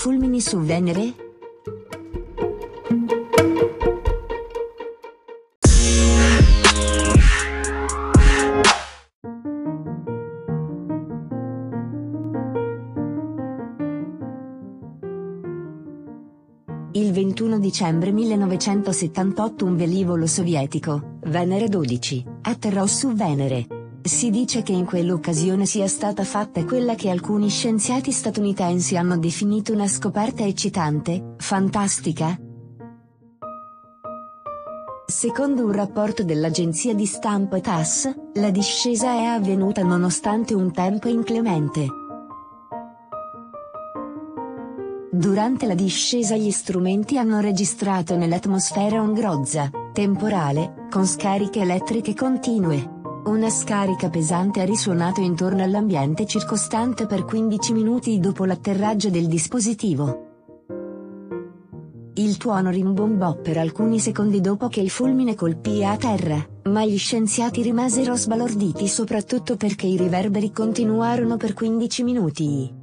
fulmini su Venere? Il 21 dicembre 1978 un velivolo sovietico, Venere 12, atterrò su Venere. Si dice che in quell'occasione sia stata fatta quella che alcuni scienziati statunitensi hanno definito una scoperta eccitante, fantastica. Secondo un rapporto dell'agenzia di stampa TASS, la discesa è avvenuta nonostante un tempo inclemente. Durante la discesa gli strumenti hanno registrato nell'atmosfera un grozza, temporale, con scariche elettriche continue. Una scarica pesante ha risuonato intorno all'ambiente circostante per 15 minuti dopo l'atterraggio del dispositivo. Il tuono rimbombò per alcuni secondi dopo che il fulmine colpì a terra, ma gli scienziati rimasero sbalorditi soprattutto perché i riverberi continuarono per 15 minuti.